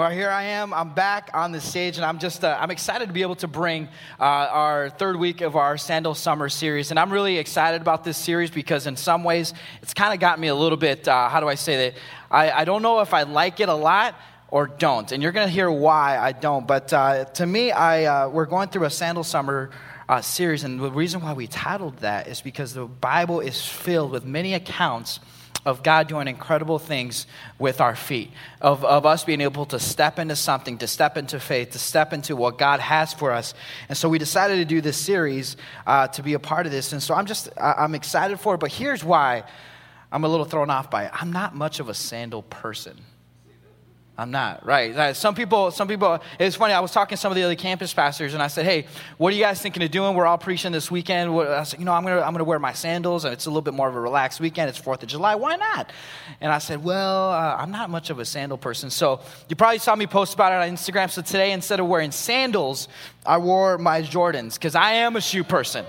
Well, here I am. I'm back on the stage, and I'm just uh, I'm excited to be able to bring uh, our third week of our Sandal Summer series. And I'm really excited about this series because, in some ways, it's kind of got me a little bit. Uh, how do I say that? I, I don't know if I like it a lot or don't, and you're going to hear why I don't. But uh, to me, I uh, we're going through a Sandal Summer. Uh, series, and the reason why we titled that is because the Bible is filled with many accounts of God doing incredible things with our feet, of, of us being able to step into something, to step into faith, to step into what God has for us. And so we decided to do this series uh, to be a part of this. And so I'm just, I'm excited for it. But here's why I'm a little thrown off by it I'm not much of a sandal person. I'm not, right? Some people, some people, it's funny, I was talking to some of the other campus pastors and I said, hey, what are you guys thinking of doing? We're all preaching this weekend. I said, you know, I'm going to I'm gonna wear my sandals and it's a little bit more of a relaxed weekend. It's 4th of July. Why not? And I said, well, uh, I'm not much of a sandal person. So you probably saw me post about it on Instagram. So today, instead of wearing sandals, I wore my Jordans because I am a shoe person.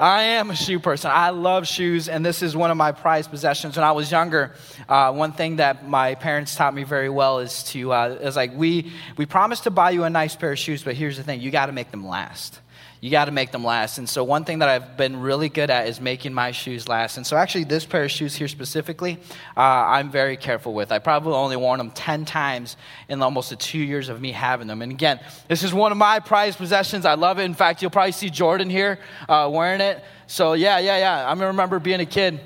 I am a shoe person. I love shoes, and this is one of my prized possessions. When I was younger, uh, one thing that my parents taught me very well is to uh, is like we we promise to buy you a nice pair of shoes, but here's the thing: you got to make them last you got to make them last. And so, one thing that I've been really good at is making my shoes last. And so, actually, this pair of shoes here specifically, uh, I'm very careful with. I probably only worn them 10 times in almost the two years of me having them. And again, this is one of my prized possessions. I love it. In fact, you'll probably see Jordan here uh, wearing it. So, yeah, yeah, yeah. I remember being a kid.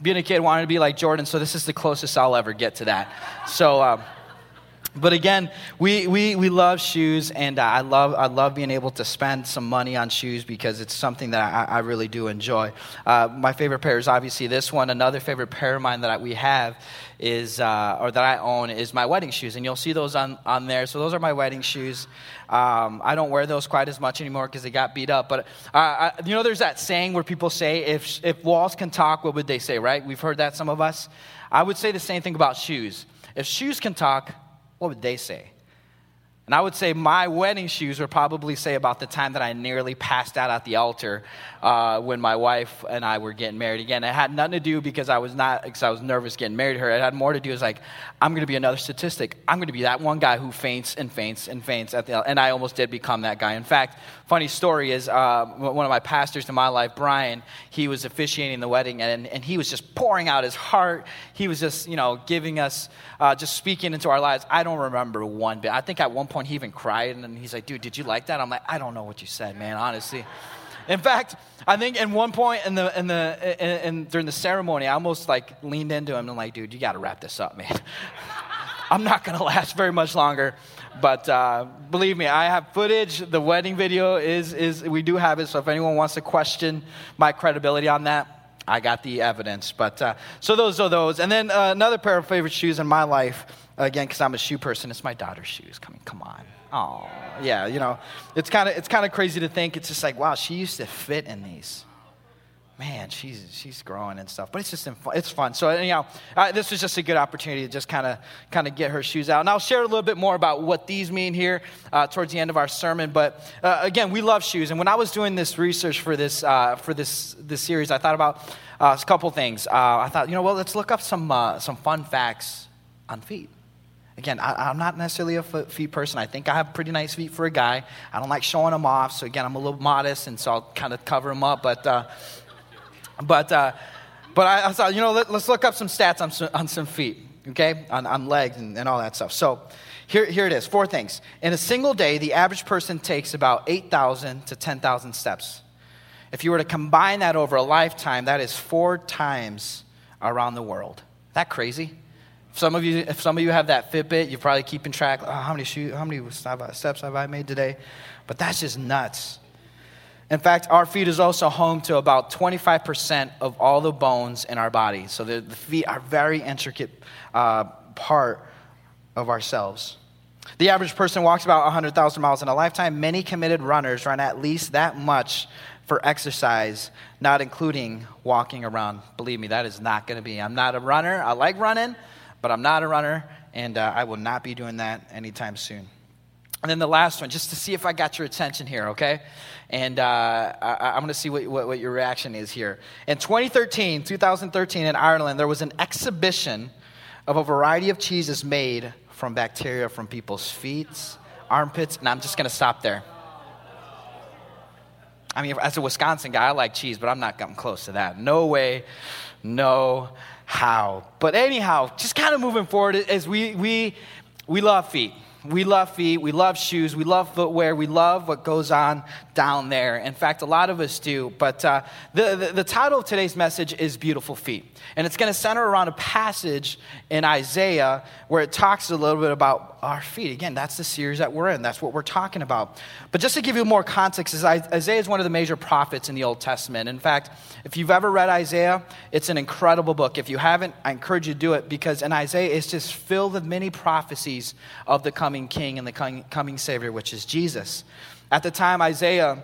Being a kid, wanting to be like Jordan, so this is the closest I'll ever get to that. So, um, but again, we, we, we love shoes, and I, love, I love being able to spend some money on shoes because it's something that I, I really do enjoy. Uh, my favorite pair is obviously this one. Another favorite pair of mine that we have is, uh, or that I own, is my wedding shoes, and you'll see those on, on there. So those are my wedding shoes. Um, I don't wear those quite as much anymore because they got beat up. But uh, I, you know, there's that saying where people say, if, if walls can talk, what would they say, right? We've heard that, some of us. I would say the same thing about shoes. If shoes can talk, what would they say? And I would say my wedding shoes would probably say about the time that I nearly passed out at the altar uh, when my wife and I were getting married. Again, it had nothing to do because I was not because I was nervous getting married to her. It had more to do with like I'm going to be another statistic. I'm going to be that one guy who faints and faints and faints at the and I almost did become that guy. In fact, funny story is uh, one of my pastors in my life, Brian. He was officiating the wedding and and he was just pouring out his heart. He was just you know giving us uh, just speaking into our lives. I don't remember one bit. I think at one point he even cried and he's like, "Dude, did you like that?" I'm like, "I don't know what you said, man. Honestly." In fact, I think in one point in the in the in, in, during the ceremony, I almost like leaned into him and like, dude, you got to wrap this up, man. I'm not to last very much longer. But uh, believe me, I have footage. The wedding video is is we do have it. So if anyone wants to question my credibility on that. I got the evidence, but uh, so those are those. And then uh, another pair of favorite shoes in my life, again, because I'm a shoe person, it's my daughter's shoes. Come, come on. Oh, yeah, you know, it's kind of it's kind of crazy to think. It's just like, wow, she used to fit in these. Man, she's she's growing and stuff, but it's just it's fun. So anyhow, uh, this was just a good opportunity to just kind of kind of get her shoes out. And I'll share a little bit more about what these mean here uh, towards the end of our sermon. But uh, again, we love shoes, and when I was doing this research for this uh, for this this series, I thought about uh, a couple things. Uh, I thought, you know, well, let's look up some some fun facts on feet. Again, I, am not necessarily a feet person. I think I have pretty nice feet for a guy. I don't like showing them off. So, again, I'm a little modest, and so I'll kind of cover them up. But, uh, but, uh, but I, I, thought, you know, let, us look up some stats on some, on some feet, okay, on, on legs and, and all that stuff. So, here, here it is four things. In a single day, the average person takes about 8,000 to 10,000 steps. If you were to combine that over a lifetime, that is four times around the world. That crazy? Some of you, if some of you have that Fitbit, you're probably keeping track. Oh, how many shoes, how many steps have I made today? But that's just nuts. In fact, our feet is also home to about 25% of all the bones in our body. So the, the feet are very intricate uh, part of ourselves. The average person walks about 100,000 miles in a lifetime. Many committed runners run at least that much for exercise, not including walking around. Believe me, that is not going to be. I'm not a runner. I like running, but I'm not a runner, and uh, I will not be doing that anytime soon. And then the last one, just to see if I got your attention here, okay? And uh, I, am going to see what, what, what, your reaction is here. In 2013, 2013 in Ireland, there was an exhibition of a variety of cheeses made from bacteria from people's feet, armpits, and I'm just going to stop there. I mean, as a Wisconsin guy, I like cheese, but I'm not getting close to that. No way, no how. But anyhow, just kind of moving forward as we, we, we love feet. We love feet, we love shoes, we love footwear, we love what goes on down there. In fact, a lot of us do. But uh, the, the, the, title of today's message is Beautiful Feet. And it's going to center around a passage in Isaiah where it talks a little bit about our feet. Again, that's the series that we're in, that's what we're talking about. But just to give you more context, Isaiah is one of the major prophets in the Old Testament. In fact, if you've ever read Isaiah, it's an incredible book. If you haven't, I encourage you to do it because in Isaiah, it's just filled with many prophecies of the coming king and the coming Savior, which is Jesus. At the time, Isaiah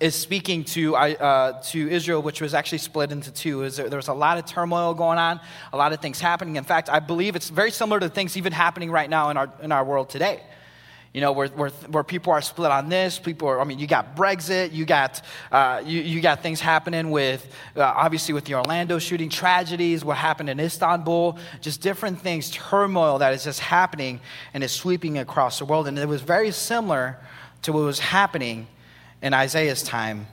is speaking to, uh, to Israel, which was actually split into two. There was a lot of turmoil going on, a lot of things happening. In fact, I believe it's very similar to things even happening right now in our, in our world today. You know, where, where, where people are split on this, people are, I mean, you got Brexit, you got, uh, you, you got things happening with, uh, obviously, with the Orlando shooting, tragedies, what happened in Istanbul, just different things, turmoil that is just happening and is sweeping across the world. And it was very similar to what was happening in Isaiah's time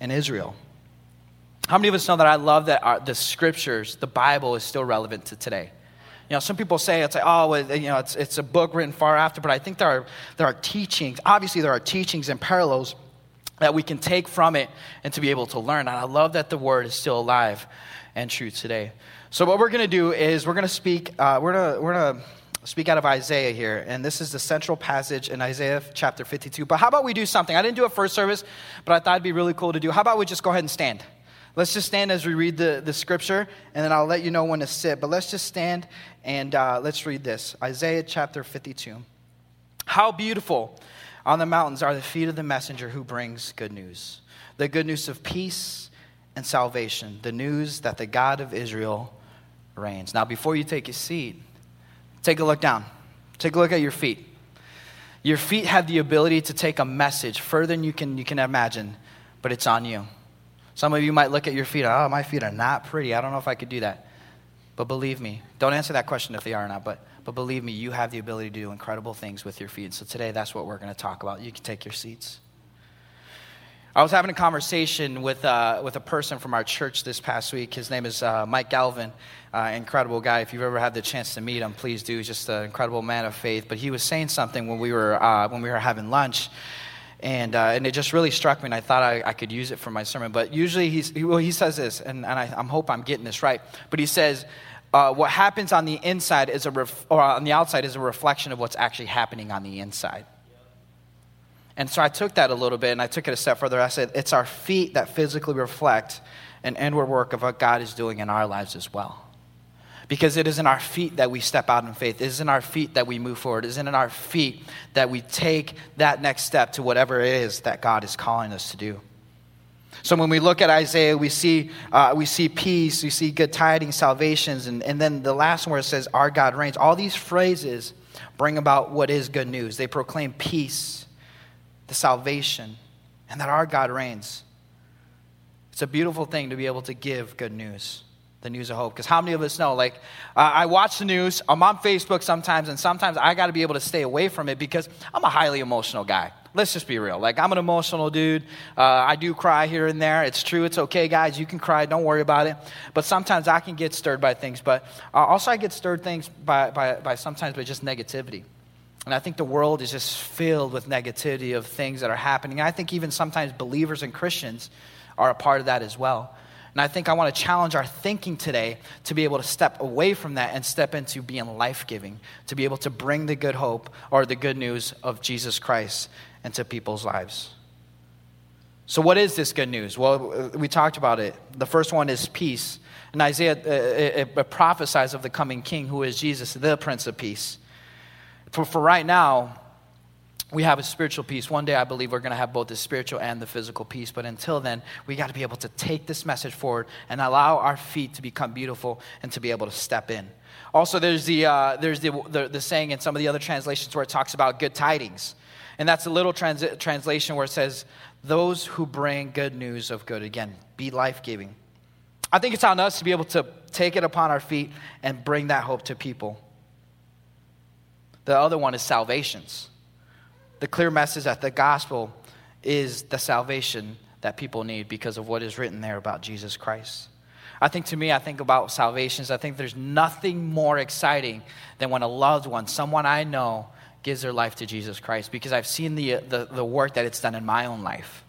in Israel. How many of us know that I love that our, the scriptures, the Bible, is still relevant to today? You know, some people say it's like, oh, you know, it's, it's a book written far after, but I think there are, there are teachings. Obviously, there are teachings and parallels that we can take from it and to be able to learn. And I love that the word is still alive and true today. So, what we're going to do is we're going to speak, uh, we're going we're to speak out of Isaiah here, and this is the central passage in Isaiah chapter 52. But how about we do something? I didn't do a first service, but I thought it'd be really cool to do. How about we just go ahead and stand? Let's just stand as we read the, the scripture, and then I'll let you know when to sit. But let's just stand and uh, let's read this Isaiah chapter 52. How beautiful on the mountains are the feet of the messenger who brings good news, the good news of peace and salvation, the news that the God of Israel reigns. Now, before you take a seat, Take a look down. Take a look at your feet. Your feet have the ability to take a message further than you can, you can imagine, but it's on you. Some of you might look at your feet, oh, my feet are not pretty. I don't know if I could do that. But believe me, don't answer that question if they are or not, but, but believe me, you have the ability to do incredible things with your feet. So today, that's what we're going to talk about. You can take your seats. I was having a conversation with, uh, with a person from our church this past week. His name is uh, Mike Galvin, uh, incredible guy. If you've ever had the chance to meet him, please do. He's just an incredible man of faith. But he was saying something when we were, uh, when we were having lunch. And, uh, and it just really struck me, and I thought I, I could use it for my sermon. But usually he's, he, well, he says this, and, and I, I hope I'm getting this right. But he says, uh, what happens on the inside is a ref- or on the outside is a reflection of what's actually happening on the inside. And so I took that a little bit and I took it a step further. I said, it's our feet that physically reflect an inward work of what God is doing in our lives as well. Because it is in our feet that we step out in faith. It is in our feet that we move forward. It is in our feet that we take that next step to whatever it is that God is calling us to do. So when we look at Isaiah, we see, uh, we see peace, we see good tidings, salvations, and, and then the last one where it says, Our God reigns. All these phrases bring about what is good news. They proclaim peace the salvation, and that our God reigns. It's a beautiful thing to be able to give good news, the news of hope. Because how many of us know, like, uh, I watch the news, I'm on Facebook sometimes, and sometimes I got to be able to stay away from it because I'm a highly emotional guy. Let's just be real. Like, I'm an emotional dude. Uh, I do cry here and there. It's true. It's okay, guys. You can cry. Don't worry about it. But sometimes I can get stirred by things. But uh, also, I get stirred things by, by, by sometimes by just negativity. And I think the world is just filled with negativity of things that are happening. I think even sometimes believers and Christians are a part of that as well. And I think I want to challenge our thinking today to be able to step away from that and step into being life giving, to be able to bring the good hope or the good news of Jesus Christ into people's lives. So, what is this good news? Well, we talked about it. The first one is peace. And Isaiah uh, it, it prophesies of the coming king who is Jesus, the Prince of Peace for, for right now, we have a spiritual peace. One day, I believe we're going to have both the spiritual and the physical peace. But until then, we got to be able to take this message forward and allow our feet to become beautiful and to be able to step in. Also, there's the, uh, there's the, the, the, saying in some of the other translations where it talks about good tidings. And that's a little trans- translation where it says, those who bring good news of good. Again, be life giving. I think it's on us to be able to take it upon our feet and bring that hope to people. The other one is salvations the clear message that the gospel is the salvation that people need because of what is written there about Jesus Christ. I think to me, I think about salvations. I think there's nothing more exciting than when a loved one, someone I know, gives their life to Jesus Christ because I've seen the, uh, the, the work that it's done in my own life.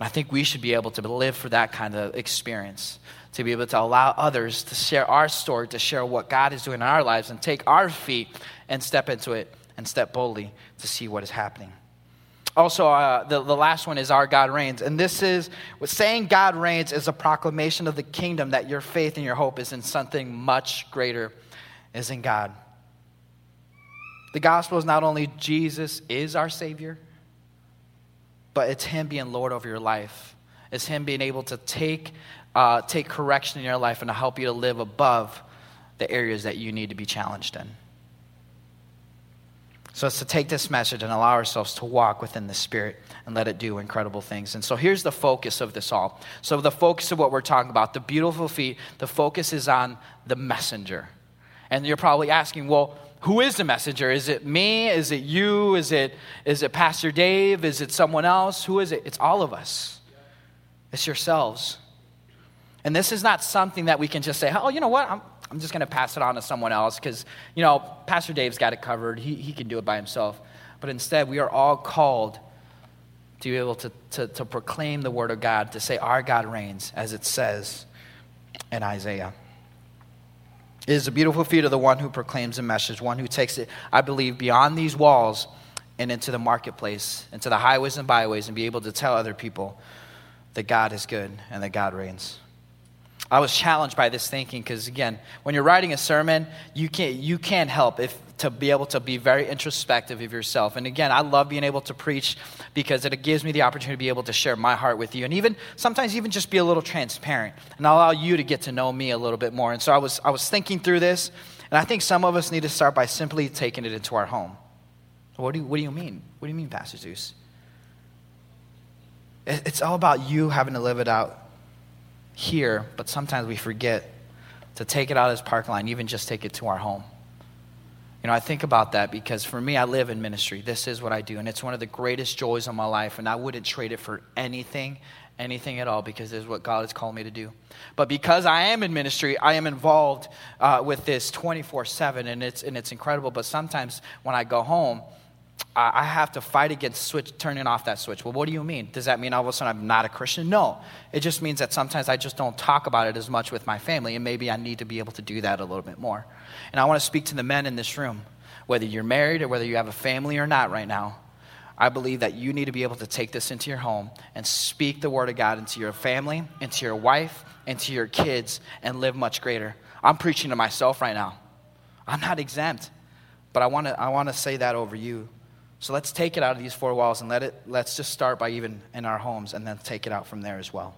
I think we should be able to live for that kind of experience, to be able to allow others to share our story, to share what God is doing in our lives, and take our feet and step into it and step boldly to see what is happening. Also, uh, the, the last one is Our God Reigns. And this is saying God reigns is a proclamation of the kingdom that your faith and your hope is in something much greater, is in God. The gospel is not only Jesus is our Savior, but it's Him being Lord over your life. It's Him being able to take, uh, take correction in your life and to help you to live above the areas that you need to be challenged in. So it's to take this message and allow ourselves to walk within the Spirit and let it do incredible things. And so here's the focus of this all. So, the focus of what we're talking about, the beautiful feet, the focus is on the messenger. And you're probably asking, well, who is the messenger? Is it me? Is it you? Is it, is it Pastor Dave? Is it someone else? Who is it? It's all of us, it's yourselves. And this is not something that we can just say, oh, you know what? I'm, I'm just going to pass it on to someone else because, you know, Pastor Dave's got it covered. He, he can do it by himself. But instead, we are all called to be able to, to, to proclaim the word of God, to say, Our God reigns, as it says in Isaiah. It is a beautiful feat of the one who proclaims a message, one who takes it, I believe, beyond these walls and into the marketplace, into the highways and byways, and be able to tell other people that God is good and that God reigns. I was challenged by this thinking because, again, when you're writing a sermon, you can't, you can't help if, to be able to be very introspective of yourself. And again, I love being able to preach because it gives me the opportunity to be able to share my heart with you and even sometimes even just be a little transparent and allow you to get to know me a little bit more. And so I was, I was thinking through this, and I think some of us need to start by simply taking it into our home. What do you, what do you mean? What do you mean, Pastor Zeus? It's all about you having to live it out here, but sometimes we forget to take it out of this parking lot and even just take it to our home. You know, I think about that because for me, I live in ministry. This is what I do, and it's one of the greatest joys of my life, and I wouldn't trade it for anything, anything at all, because this is what God has called me to do. But because I am in ministry, I am involved uh, with this 24 7, and it's, and it's incredible. But sometimes when I go home, I have to fight against switch, turning off that switch. Well, what do you mean? Does that mean all of a sudden I'm not a Christian? No. It just means that sometimes I just don't talk about it as much with my family, and maybe I need to be able to do that a little bit more. And I want to speak to the men in this room, whether you're married or whether you have a family or not right now. I believe that you need to be able to take this into your home and speak the word of God into your family, into your wife, into your kids, and live much greater. I'm preaching to myself right now. I'm not exempt, but I want to I want to say that over you so let's take it out of these four walls and let it, let's just start by even in our homes and then take it out from there as well.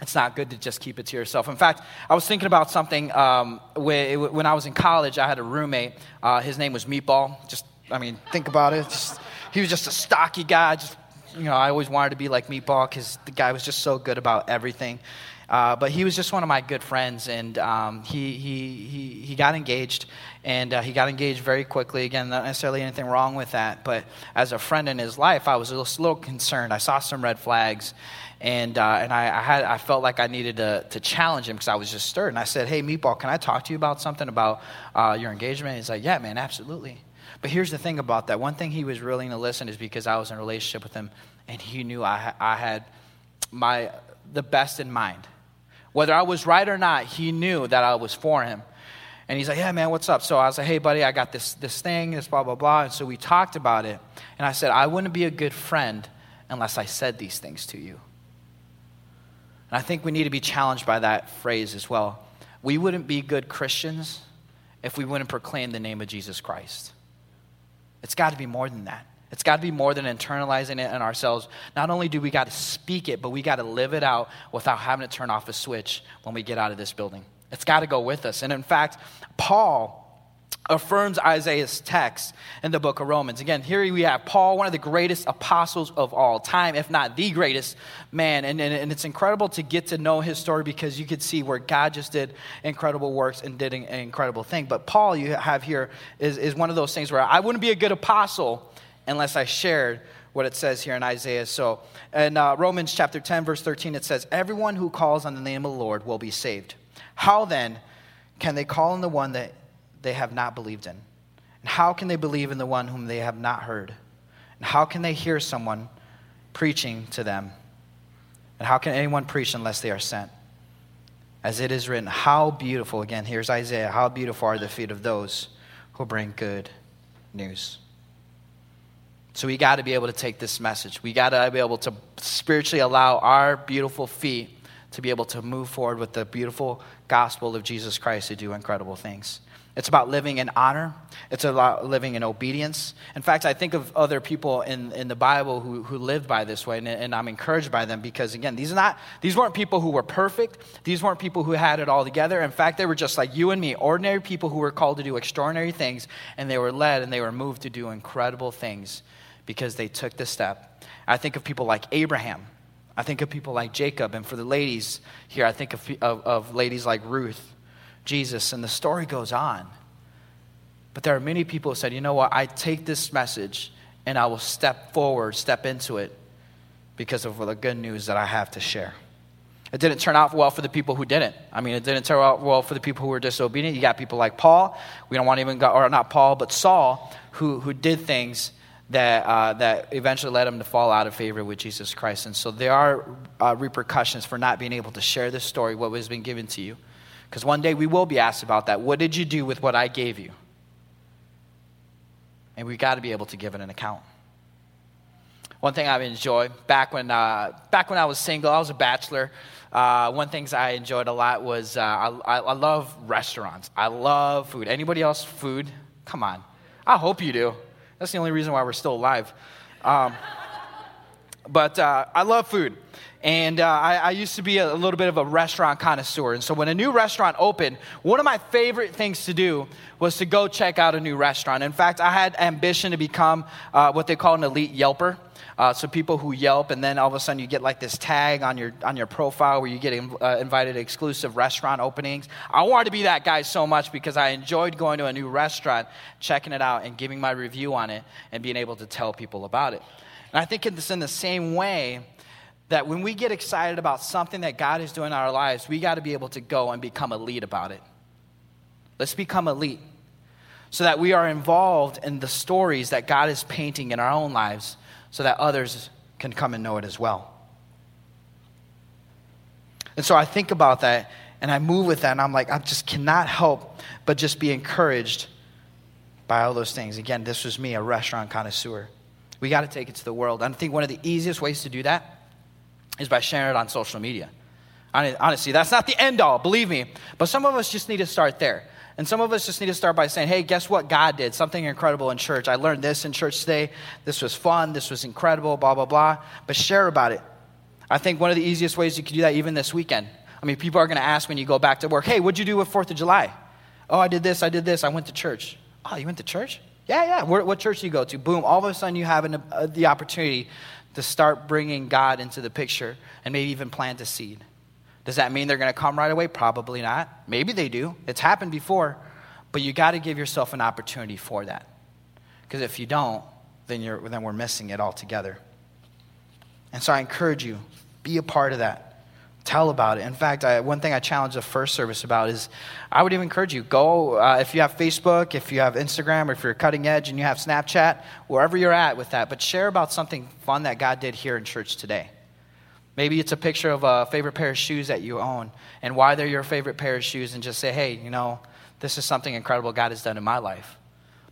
It's not good to just keep it to yourself. In fact, I was thinking about something um, when I was in college. I had a roommate. Uh, his name was Meatball. Just, I mean, think about it. Just, he was just a stocky guy. Just, you know, I always wanted to be like Meatball because the guy was just so good about everything. Uh, but he was just one of my good friends, and um, he, he, he, he got engaged, and uh, he got engaged very quickly. Again, not necessarily anything wrong with that, but as a friend in his life, I was a little, little concerned. I saw some red flags, and, uh, and I, I, had, I felt like I needed to, to challenge him because I was just stirred. And I said, Hey, Meatball, can I talk to you about something about uh, your engagement? He's like, Yeah, man, absolutely. But here's the thing about that. One thing he was willing to listen is because I was in a relationship with him, and he knew I, I had my, the best in mind whether I was right or not, he knew that I was for him. And he's like, Yeah, man, what's up? So I was like, Hey, buddy, I got this, this thing, this blah, blah, blah. And so we talked about it. And I said, I wouldn't be a good friend unless I said these things to you. And I think we need to be challenged by that phrase as well. We wouldn't be good Christians if we wouldn't proclaim the name of Jesus Christ. It's got to be more than that. It's got to be more than internalizing it in ourselves. Not only do we got to speak it, but we got to live it out without having to turn off a switch when we get out of this building. It's got to go with us. And in fact, Paul affirms Isaiah's text in the book of Romans. Again, here we have Paul, one of the greatest apostles of all time, if not the greatest man. And, and, and, it's incredible to get to know his story because you could see where God just did incredible works and did an, incredible thing. But Paul, you have here, is, is one of those things where I wouldn't be a good apostle unless I shared what it says here in Isaiah. So in uh, Romans chapter 10, verse 13, it says, Everyone who calls on the name of the Lord will be saved. How then can they call on the one that they have not believed in? And how can they believe in the one whom they have not heard? And how can they hear someone preaching to them? And how can anyone preach unless they are sent? As it is written, how beautiful, again, here's Isaiah, how beautiful are the feet of those who bring good news. So we got to be able to take this message. We got to be able to spiritually allow our beautiful feet to be able to move forward with the beautiful gospel of Jesus Christ to do incredible things. It's about living in honor. It's about living in obedience. In fact, I think of other people in, in the Bible who, who lived by this way, and, and I'm encouraged by them because, again, these, are not, these weren't people who were perfect. These weren't people who had it all together. In fact, they were just like you and me, ordinary people who were called to do extraordinary things, and they were led and they were moved to do incredible things because they took the step. I think of people like Abraham. I think of people like Jacob. And for the ladies here, I think of, of, of ladies like Ruth Jesus, and the story goes on. But there are many people who said, you know what, I take this message and I will step forward, step into it because of the good news that I have to share. It didn't turn out well for the people who didn't. I mean, it didn't turn out well for the people who were disobedient. You got people like Paul, we don't want to even go, or not Paul, but Saul, who, who did things that, uh, that eventually led him to fall out of favor with Jesus Christ. And so there are uh, repercussions for not being able to share this story, what has been given to you. Because one day we will be asked about that. What did you do with what I gave you? And we've got to be able to give it an account. One thing I've enjoyed back when, uh, back when I was single, I was a bachelor. Uh, one things I enjoyed a lot was uh, I, I love restaurants. I love food. Anybody else food? Come on. I hope you do. That's the only reason why we're still alive. Um, but uh, I love food. And uh, I, I, used to be a, a, little bit of a restaurant connoisseur. And so when a new restaurant opened, one of my favorite things to do was to go check out a new restaurant. In fact, I had ambition to become uh, what they call an elite Yelper. Uh, so people who Yelp, and then all of a sudden you get like this tag on your on your profile where you get uh, invited to exclusive restaurant openings. I wanted to be that guy so much because I enjoyed going to a new restaurant, checking it out, and giving my review on it, and being able to tell people about it. And I think it's in the same way that when we get excited about something that God is doing in our lives, we got to be able to go and become elite about it. Let's become elite so that we are involved in the stories that God is painting in our own lives so that others can come and know it as well. And so I think about that and I move with that and I'm like, I just cannot help but just be encouraged by all those things. Again, this was me, a restaurant connoisseur. We got to take it to the world. I think one of the easiest ways to do that is by sharing it on social media. Honestly, that's not the end all, believe me. But some of us just need to start there. And some of us just need to start by saying, hey, guess what God did? Something incredible in church. I learned this in church today. This was fun. This was incredible, blah, blah, blah. But share about it. I think one of the easiest ways you can do that, even this weekend. I mean, people are going to ask when you go back to work, hey, what'd you do with 4th of July? Oh, I did this, I did this, I went to church. Oh, you went to church? Yeah, yeah. Where, what church do you go to? Boom. All of a sudden, you have an, uh, the opportunity to start bringing God into the picture and maybe even plant a seed. Does that mean they're going to come right away? Probably not. Maybe they do. It's happened before. But you got to give yourself an opportunity for that. Because if you don't, then, you're, then we're missing it altogether. And so I encourage you, be a part of that tell about it. In fact, I, one thing I challenge the first service about is I would even encourage you go, uh, if you have Facebook, if you have Instagram, or if you're cutting edge and you have Snapchat, wherever you're at with that, but share about something fun that God did here in church today. Maybe it's a picture of a favorite pair of shoes that you own and why they're your favorite pair of shoes, and just say, hey, you know, this is something incredible God has done in my life.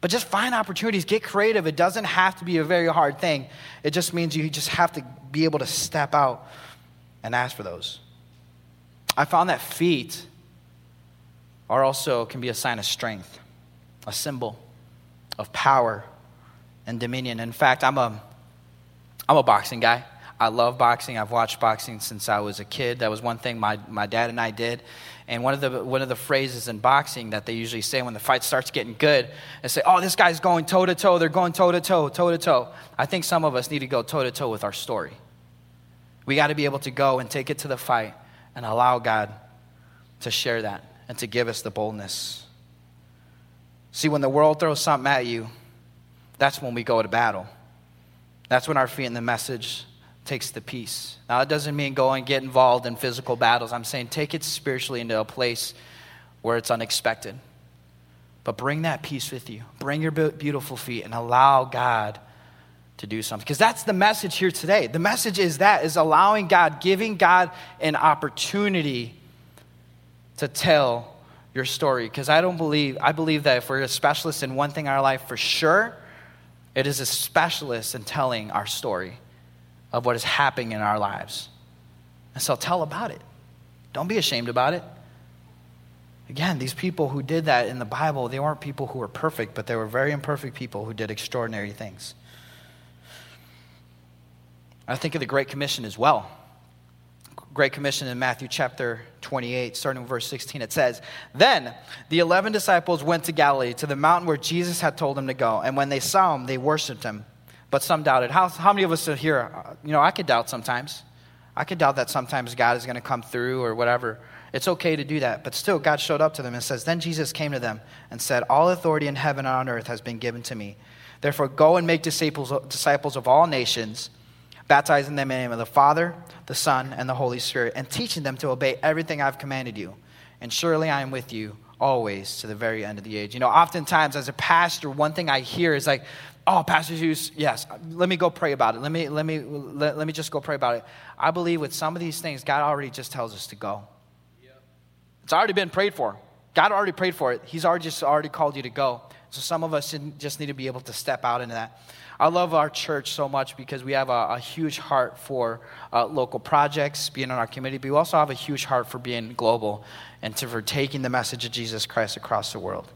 But just find opportunities, get creative. It doesn't have to be a very hard thing. It just means you just have to be able to step out and ask for those. I found that feet are also can be a sign of strength. a symbol of power and dominion. In fact, I'm a, I'm a boxing guy. I love boxing. I've watched boxing since I was a kid. That was one thing my, my dad and I did. And one of, the, one of the phrases in boxing that they usually say when the fight starts getting good is say, oh, this guy's going toe to toe. They're going toe to toe, toe to toe. I think some of us need to go toe to toe with our story. We got to be able to go and take it to the fight and allow God to share that and to give us the boldness. See, when the world throws something at you, that's when we go to battle. That's when our feet in the message takes the peace. Now, it doesn't mean go and get involved in physical battles. I'm saying take it spiritually into a place where it's unexpected. But bring that peace with you. Bring your beautiful feet and allow God to do something. Because that's the message here today. The message is that is allowing God, giving God an opportunity to tell your story. Because I don't believe, I believe that if we're a specialist in one thing in our life for sure, it is a specialist in telling our story of what is happening in our lives. And so tell about it. Don't be ashamed about it. Again, these people who did that in the Bible, they weren't people who were perfect, but they were very imperfect people who did extraordinary things. I think of the Great Commission as well. Great Commission in Matthew chapter 28, starting with verse 16, it says, Then the eleven disciples went to Galilee, to the mountain where Jesus had told them to go. And when they saw him, they worshiped him but some doubted. How, how many of us are here? You know, I could doubt sometimes. I could doubt that sometimes God is going to come through or whatever. It's okay to do that. But still, God showed up to them and says, Then Jesus came to them and said, All authority in heaven and on earth has been given to me. Therefore, go and make disciples, disciples of all nations, baptizing them in the name of the Father, the Son, and the Holy Spirit, and teaching them to obey everything I've commanded you. And surely I am with you always to the very end of the age. You know, oftentimes as a pastor, one thing I hear is like, Oh, Pastor Zeus, yes. Let me go pray about it. Let me, let me, let, let me just go pray about it. I believe with some of these things, God already just tells us to go. It's already been prayed for. God already prayed for it. He's already just already called you to go. So some of us just need to be able to step out into that. I love our church so much because we have a, a huge heart for uh, local projects, being in our community, but we also have a huge heart for being global and to, for taking the message of Jesus Christ across the world.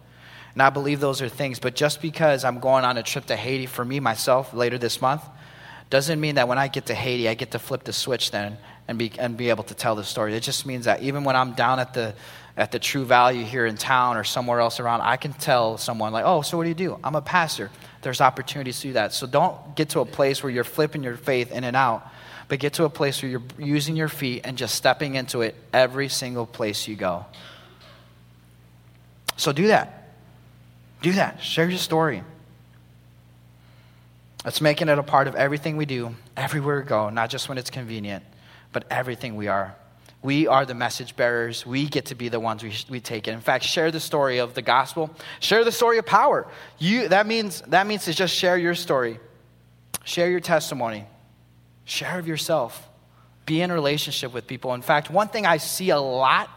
And I believe those are things. But just because I'm going on a trip to Haiti for me, myself, later this month, doesn't mean that when I get to Haiti, I get to flip the switch then and be, and be able to tell the story. It just means that even when I'm down at the, at the true value here in town or somewhere else around, I can tell someone, like, oh, so what do you do? I'm a pastor. There's opportunities to do that. So don't get to a place where you're flipping your faith in and out, but get to a place where you're using your feet and just stepping into it every single place you go. So do that. Do that. Share your story. Let's making it a part of everything we do, everywhere we go, not just when it's convenient, but everything we are. We are the message bearers. We get to be the ones we, we take it. In fact, share the story of the gospel. Share the story of power. You, that, means, that means to just share your story. Share your testimony. Share of yourself. Be in relationship with people. In fact, one thing I see a lot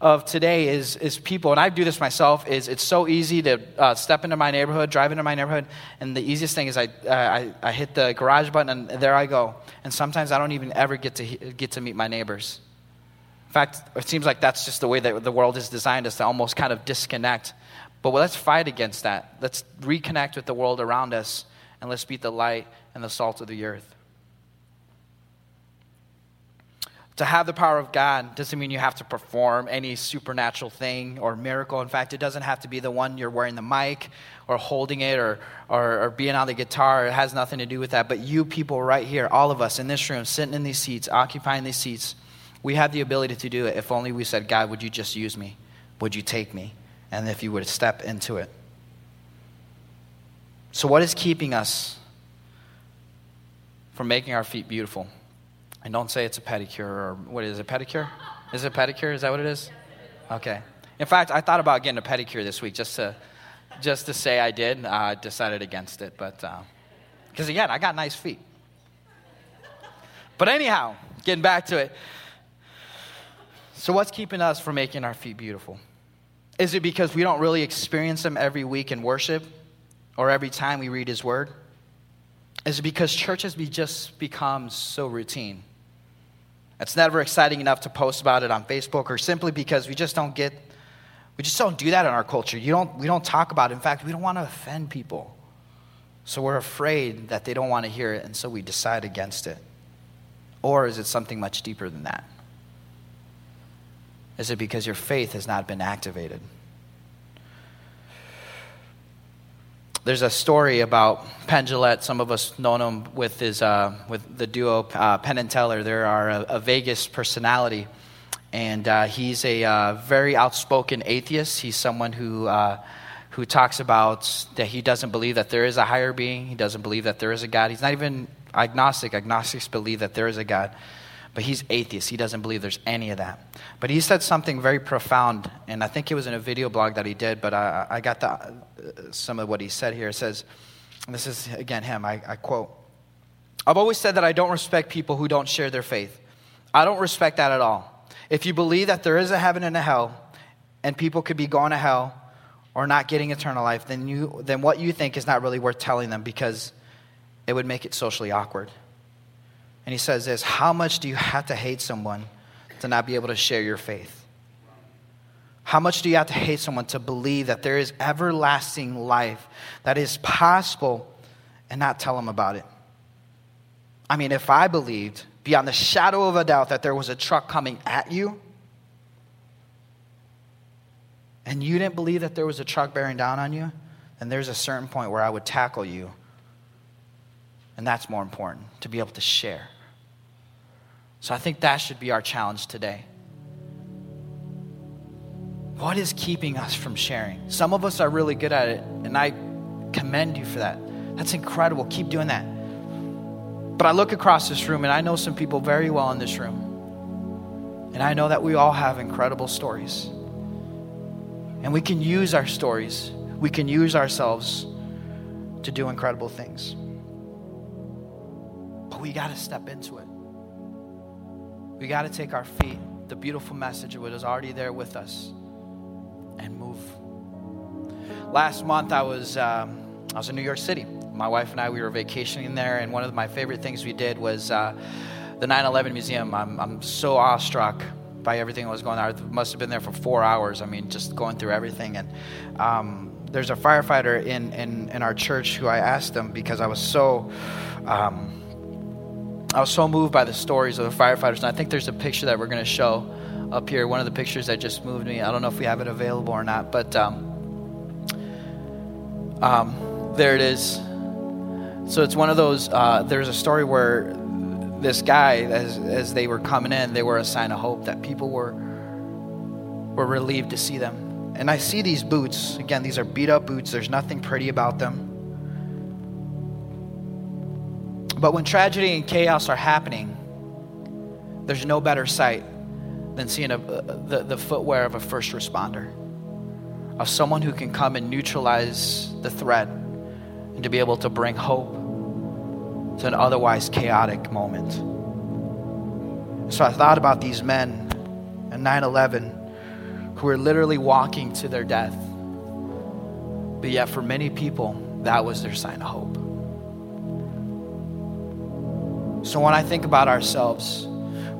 of today is, is people, and I do this myself, is it's so easy to uh, step into my neighborhood, drive into my neighborhood, and the easiest thing is I, uh, I, I, hit the garage button and there I go. And sometimes I don't even ever get to, get to meet my neighbors. In fact, it seems like that's just the way that the world is designed us to almost kind of disconnect. But let's fight against that. Let's reconnect with the world around us, and let's be the light and the salt of the earth. To have the power of God doesn't mean you have to perform any supernatural thing or miracle. In fact, it doesn't have to be the one you're wearing the mic or holding it or, or, or, being on the guitar. It has nothing to do with that. But you people right here, all of us in this room, sitting in these seats, occupying these seats, we have the ability to do it if only we said, God, would you just use me? Would you take me? And if you would step into it. So, what is keeping us from making our feet beautiful? And don't say it's a pedicure or what is it, pedicure? Is it pedicure? Is that what it is? Okay. In fact, I thought about getting a pedicure this week just to, just to say I did. Uh, I decided against it, but because uh, again, I got nice feet. But anyhow, getting back to it. So, what's keeping us from making our feet beautiful? Is it because we don't really experience them every week in worship or every time we read His Word? Is it because church has just become so routine? It's never exciting enough to post about it on Facebook, or simply because we just don't get We just don't do that in our culture. You don't, we don't talk about it. In fact, we don't want to offend people. So we're afraid that they don't want to hear it, and so we decide against it. Or is it something much deeper than that? Is it because your faith has not been activated? There's a story about Penn Jillette. Some of us know him with, his, uh, with the duo uh, Penn and Teller. They're a, a Vegas personality. And uh, he's a uh, very outspoken atheist. He's someone who, uh, who talks about that he doesn't believe that there is a higher being. He doesn't believe that there is a God. He's not even agnostic. Agnostics believe that there is a God. But he's atheist. He doesn't believe there's any of that. But he said something very profound, and I think it was in a video blog that he did, but I, I got the, uh, some of what he said here. It says, this is again him, I, I quote I've always said that I don't respect people who don't share their faith. I don't respect that at all. If you believe that there is a heaven and a hell, and people could be going to hell or not getting eternal life, then, you, then what you think is not really worth telling them because it would make it socially awkward. And he says this How much do you have to hate someone to not be able to share your faith? How much do you have to hate someone to believe that there is everlasting life that is possible and not tell them about it? I mean, if I believed beyond the shadow of a doubt that there was a truck coming at you, and you didn't believe that there was a truck bearing down on you, then there's a certain point where I would tackle you. And that's more important to be able to share. So I think that should be our challenge today. What is keeping us from sharing? Some of us are really good at it, and I commend you for that. That's incredible. Keep doing that. But I look across this room and I know some people very well in this room. And I know that we all have incredible stories. And we can use our stories, we can use ourselves to do incredible things. But we got to step into it. We got to take our feet, the beautiful message what is already there with us, and move. Last month, I was, um, I was in New York City my wife and I, we were vacationing there, and one of my favorite things we did was uh, the 9 11 Museum. I'm, I'm so awestruck by everything that was going on. I must have been there for four hours. I mean, just going through everything. And um, there's a firefighter in, in, in, our church who I asked him because I was so. Um, I was so moved by the stories of the firefighters, and I think there's a picture that we're going to show up here. One of the pictures that just moved me. I don't know if we have it available or not, but um, um there it is. So it's one of those. Uh, there's a story where this guy, as as they were coming in, they were a sign of hope that people were were relieved to see them. And I see these boots again. These are beat up boots. There's nothing pretty about them. But when tragedy and chaos are happening, there's no better sight than seeing a, the, the footwear of a first responder, of someone who can come and neutralize the threat and to be able to bring hope to an otherwise chaotic moment. So I thought about these men in 9 11 who were literally walking to their death. But yet, for many people, that was their sign of hope. So when I think about ourselves,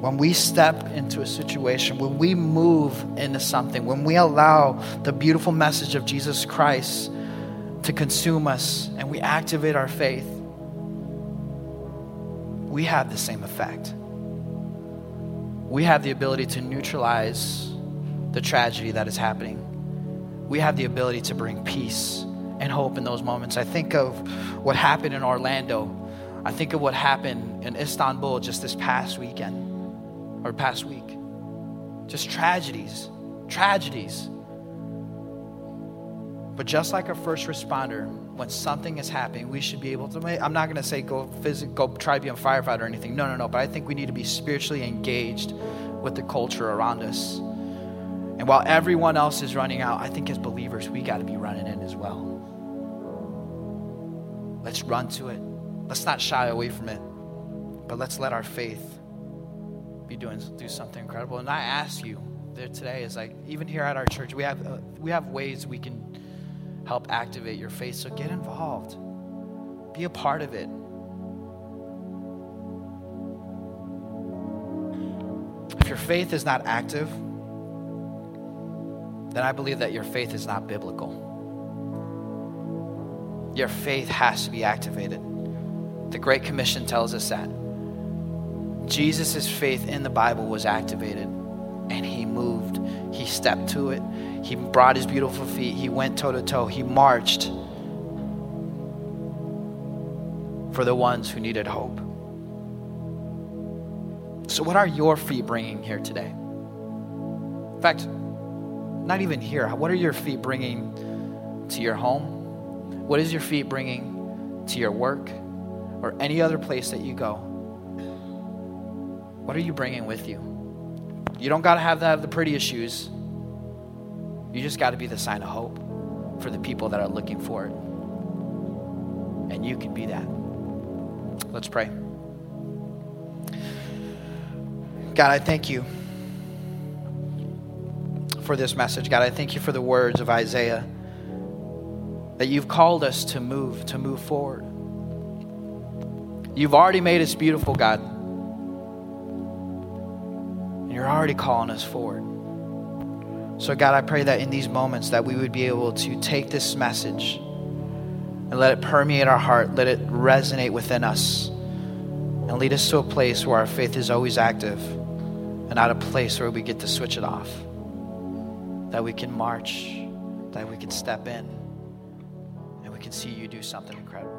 when we step into a situation, when we move into something, when we allow the beautiful message of Jesus Christ to consume us and we activate our faith, we have the same effect. We have the ability to neutralize the tragedy that is happening. We have the ability to bring peace and hope in those moments. I think of what happened in Orlando. I think of what happened in Istanbul just this past weekend or past week. Just tragedies, tragedies. But just like a first responder, when something is happening, we should be able to. I'm not going to say go go try to be a firefighter or anything. No, no, no. But I think we need to be spiritually engaged with the culture around us. And while everyone else is running out, I think as believers, we got to be running in as well. Let's run to it. Let's not shy away from it, but let's let our faith be doing do something incredible. And I ask you there today is like even here at our church, we have uh, we have ways we can help activate your faith. So get involved, be a part of it. If your faith is not active, then I believe that your faith is not biblical. Your faith has to be activated. The Great Commission tells us that. Jesus' faith in the Bible was activated and he moved. He stepped to it. He brought his beautiful feet. He went toe to toe. He marched for the ones who needed hope. So, what are your feet bringing here today? In fact, not even here. What are your feet bringing to your home? What is your feet bringing to your work or any other place that you go? What are you bringing with you? You don't got to have, the prettiest shoes. You just got to be the sign of hope for the people that are looking for it. And you can be that. Let's pray. God, I thank you for this message. God, I thank you for the words of Isaiah that you've called us to move, to move forward. You've already made us beautiful, God. And you're already calling us forward. So, God, I pray that in these moments that we would be able to take this message and let it permeate our heart, let it resonate within us, and lead us to a place where our faith is always active and not a place where we get to switch it off. That we can march, that we can step in, and we can see you do something incredible.